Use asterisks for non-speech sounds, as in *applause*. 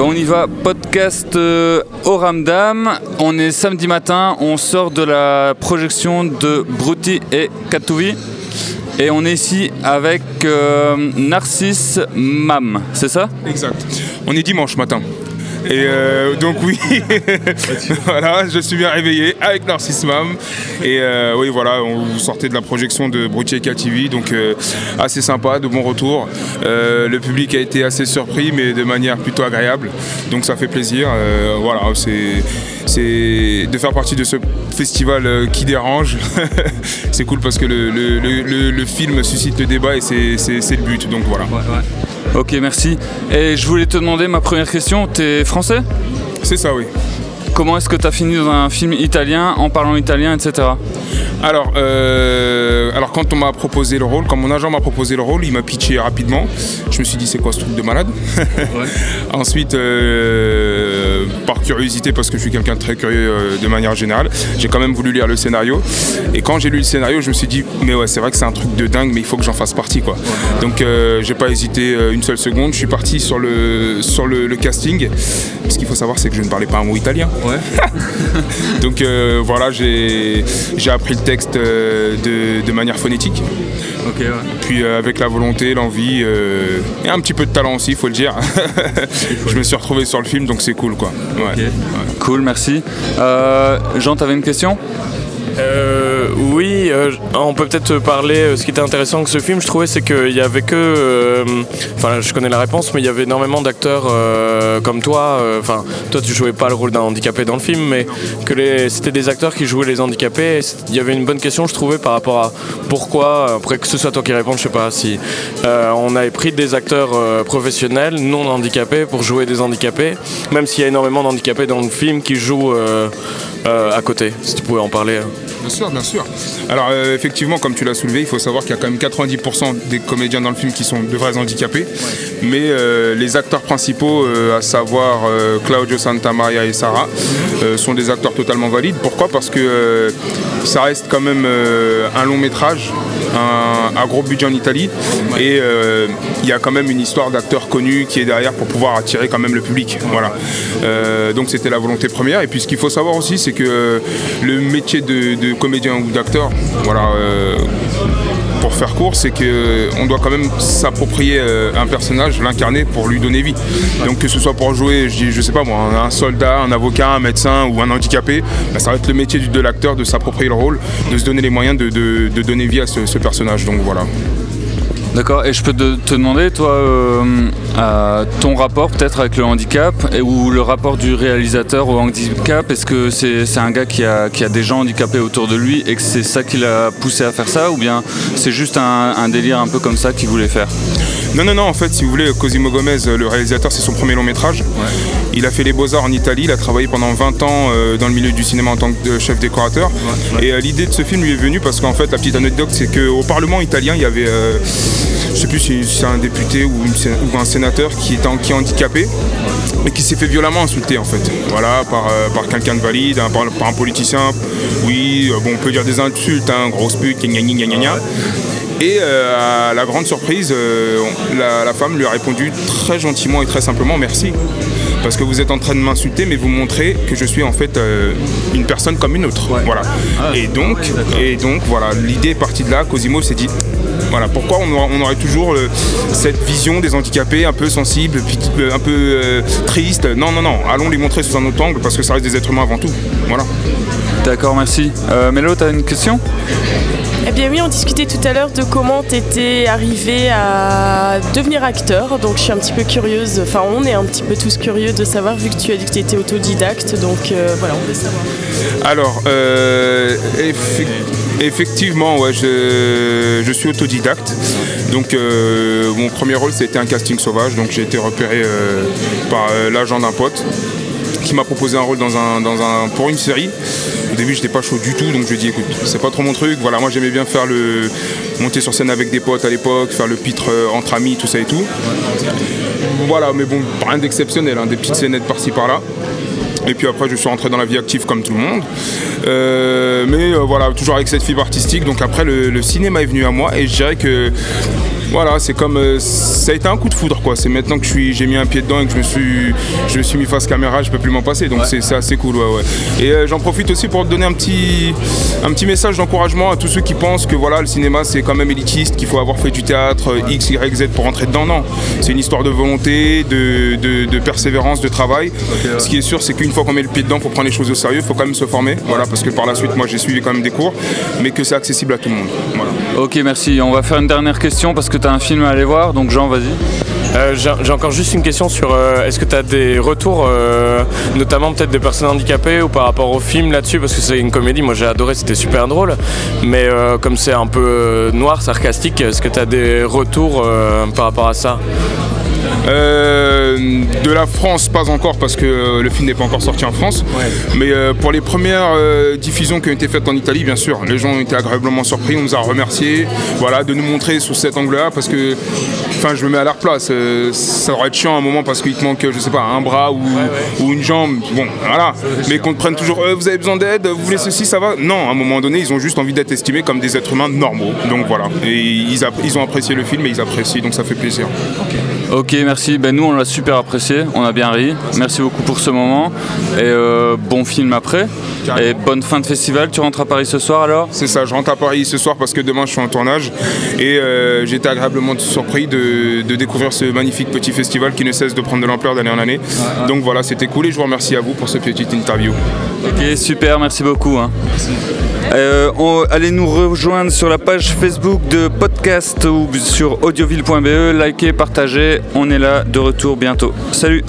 Bon, on y va. Podcast euh, au Ramdam. On est samedi matin. On sort de la projection de Bruti et Katouvi. Et on est ici avec euh, Narcisse Mam. C'est ça? Exact. On est dimanche matin. Et euh, donc oui, *laughs* voilà, je suis bien réveillé avec Narcisse Mam. Et euh, oui, voilà, on vous sortait de la projection de Brutier TV, donc euh, assez sympa, de bons retours. Le public a été assez surpris, mais de manière plutôt agréable. Donc ça fait plaisir. Voilà, c'est de faire partie de ce festival qui dérange. *laughs* c'est cool parce que le, film suscite le débat et c'est le but. Donc voilà. Ok, merci. Et je voulais te demander ma première question. T'es français? C'est ça, oui. Comment est-ce que t'as fini dans un film italien en parlant italien, etc. Alors, euh, alors quand on m'a proposé le rôle, quand mon agent m'a proposé le rôle, il m'a pitché rapidement. Je me suis dit c'est quoi ce truc de malade *laughs* Ensuite, euh, par curiosité, parce que je suis quelqu'un de très curieux euh, de manière générale, j'ai quand même voulu lire le scénario. Et quand j'ai lu le scénario, je me suis dit mais ouais c'est vrai que c'est un truc de dingue, mais il faut que j'en fasse partie quoi. Donc euh, j'ai pas hésité une seule seconde. Je suis parti sur le sur le, le casting. Ce qu'il faut savoir c'est que je ne parlais pas un mot italien. Ouais. *laughs* Donc euh, voilà, j'ai j'ai appris le texte euh, de, de manière phonétique. Ok, ouais. Puis euh, avec la volonté, l'envie euh, et un petit peu de talent aussi, il faut le dire. *laughs* je me suis retrouvé sur le film, donc c'est cool quoi. Ouais. Cool, merci. Euh, Jean, t'avais une question? Euh, oui, euh, on peut peut-être parler. euh, Ce qui était intéressant avec ce film, je trouvais, c'est qu'il y avait que. euh, Enfin, je connais la réponse, mais il y avait énormément d'acteurs comme toi. Enfin, toi, tu jouais pas le rôle d'un handicapé dans le film, mais que c'était des acteurs qui jouaient les handicapés. Il y avait une bonne question, je trouvais, par rapport à pourquoi, après que ce soit toi qui réponds, je sais pas si on avait pris des acteurs professionnels non handicapés pour jouer des handicapés, même s'il y a énormément d'handicapés dans le film qui jouent à côté. Si tu pouvais en parler. Bien sûr, bien sûr. Alors euh, effectivement, comme tu l'as soulevé, il faut savoir qu'il y a quand même 90% des comédiens dans le film qui sont de vrais handicapés. Mais euh, les acteurs principaux, euh, à savoir Claudio Santamaria et Sarah, sont des acteurs totalement valides. Pourquoi? Parce que ça reste quand même un long métrage, un, gros budget en Italie. Et il y a quand même une histoire d'acteur connu qui est derrière pour pouvoir attirer quand même le public. Voilà. Donc c'était la volonté première. Et puis ce qu'il faut savoir aussi, c'est que le métier de comédien ou d'acteur, voilà, euh, pour faire court, c'est qu'on doit quand même s'approprier euh, un personnage, l'incarner pour lui donner vie. Donc que ce soit pour jouer, je, je sais pas moi, un, soldat, un avocat, un médecin ou un handicapé, bah, ça va être le métier de l'acteur de s'approprier le rôle, de se donner les moyens de donner vie à ce, ce personnage. Donc voilà. D'accord, et je peux te, te demander, toi, euh, euh, ton rapport peut-être avec le handicap et, ou le rapport du réalisateur au handicap? Est-ce que c'est un gars qui a, qui a des gens handicapés autour de lui et que c'est ça qui l'a poussé à faire ça? Ou bien c'est juste un, un délire un peu comme ça qu'il voulait faire? Non, non, non, en fait, si vous voulez, Cosimo Gomez, le réalisateur, c'est son premier long métrage. Il a fait les beaux-arts en Italie, il a travaillé pendant 20 ans euh, dans le milieu du cinéma en tant que chef décorateur. Et euh, l'idée de ce film lui est venue parce qu'en fait, la petite anecdote, c'est qu'au Parlement italien, il y avait, euh, je sais plus si c'est un député ou, une sé- ou un sénateur qui est, en- qui est handicapé et qui s'est fait violemment insulter en fait. Voilà, par, euh, par quelqu'un de valide, hein, par, par un politicien. Oui, euh, bon, on peut dire des insultes, hein, grosse pute, gna gna gna gna. Et euh, à la grande surprise, la femme lui a répondu très gentiment et très simplement merci. Parce que vous êtes en train de m'insulter, mais vous montrez que je suis en fait euh, une personne comme une autre. Voilà. et donc, et donc voilà, l'idée est partie de là. Cosimo s'est dit, voilà, pourquoi on aurait, on aurait toujours euh, cette vision des handicapés un peu sensibles, euh, un peu euh, triste. Non, non, non. Allons les montrer sous un autre angle parce que ça reste des êtres humains avant tout. Voilà. D'accord, merci. Euh, Mélo, t'as une question? Eh bien oui, on discutait tout à l'heure de comment tu étais arrivé à devenir acteur. Donc je suis un petit peu curieuse, enfin on est un petit peu tous curieux de savoir vu que tu as dit que tu étais autodidacte. Donc euh, voilà, on veut savoir. Alors, euh, effe- effectivement, ouais, je, je suis autodidacte. Donc, euh, mon premier rôle, c'était un casting sauvage. Donc, j'ai été repéré par l'agent d'un pote qui m'a proposé un rôle dans un, dans un, pour une série. Au début, j'étais pas chaud du tout, donc je lui ai dit, écoute, c'est pas trop mon truc. Voilà, moi, j'aimais bien faire le monter sur scène avec des potes à l'époque, faire le pitre euh, entre amis, tout ça et tout. Voilà, mais bon, rien d'exceptionnel, hein, des petites scénettes par-ci par-là. Et puis après, je suis rentré dans la vie active comme tout le monde. Euh, mais euh, voilà, toujours avec cette fibre artistique. Donc après, le, le cinéma est venu à moi et je dirais que Voilà, c'est comme. euh, ça a été un coup de foudre, quoi. C'est maintenant que je suis- j'ai mis un pied dedans et que je me suis, je me suis mis face caméra, je peux plus m'en passer. Donc c'est c'est assez cool, ouais, ouais. Et euh, j'en profite aussi pour te donner un petit, un petit message d'encouragement à tous ceux qui pensent que voilà, le cinéma c'est quand même élitiste, qu'il faut avoir fait du théâtre euh, X, Y, Z pour rentrer dedans. Non, c'est une histoire de volonté, de, de- de persévérance, de travail. Ce qui est sûr, c'est qu'une fois qu'on met le pied dedans, faut prendre les choses au sérieux, faut quand même se former. Voilà, parce que par la suite, moi j'ai suivi quand même des cours, mais que c'est accessible à tout le monde. Voilà. Ok, merci. On va faire une dernière question parce que tu as un film à aller voir. Donc, Jean, vas-y. Euh, J'ai encore juste une question sur euh, est-ce que tu as des retours, euh, notamment peut-être des personnes handicapées ou par rapport au film là-dessus, parce que c'est une comédie, moi j'ai adoré, c'était super drôle, mais euh, comme c'est un peu noir, sarcastique, est-ce que tu as des retours euh, par rapport à ça? Euh, de la France, pas encore parce que euh, le film n'est pas encore sorti en France. Mais euh, pour les premières euh, diffusions qui ont été faites en Italie, bien sûr, les gens ont été agréablement surpris. On nous a remerciés voilà, de nous montrer sous cet angle-là parce que, enfin, je me mets à leur place. euh, ça aurait été chiant à un moment parce qu'il te manque, je sais pas, un bras ou, ou une jambe. Bon, voilà. Mais qu'on te prenne toujours, Euh, vous avez besoin d'aide, vous voulez ceci, ça va? Non, à un moment donné, ils ont juste envie d'être estimés comme des êtres humains normaux. Donc voilà. Et ils, ils ont apprécié le film et ils apprécient, donc ça fait plaisir. Ok, merci. Ben, nous, on l'a super apprécié. On a bien ri. Merci beaucoup pour ce moment. Et euh, bon film après. Et bonne fin de festival. Tu rentres à Paris ce soir alors? C'est ça, je rentre à Paris ce soir parce que demain je suis en tournage et euh, j'ai été agréablement surpris de, de découvrir ce magnifique petit festival qui ne cesse de prendre de l'ampleur d'année en année. Donc voilà, c'était cool et je vous remercie à vous pour cette petite interview. Ok, super. Merci beaucoup. hein. Euh, on- allez nous rejoindre sur la page Facebook de podcast ou sur audioville.be. Likez, partagez. On est là de retour bientôt. Salut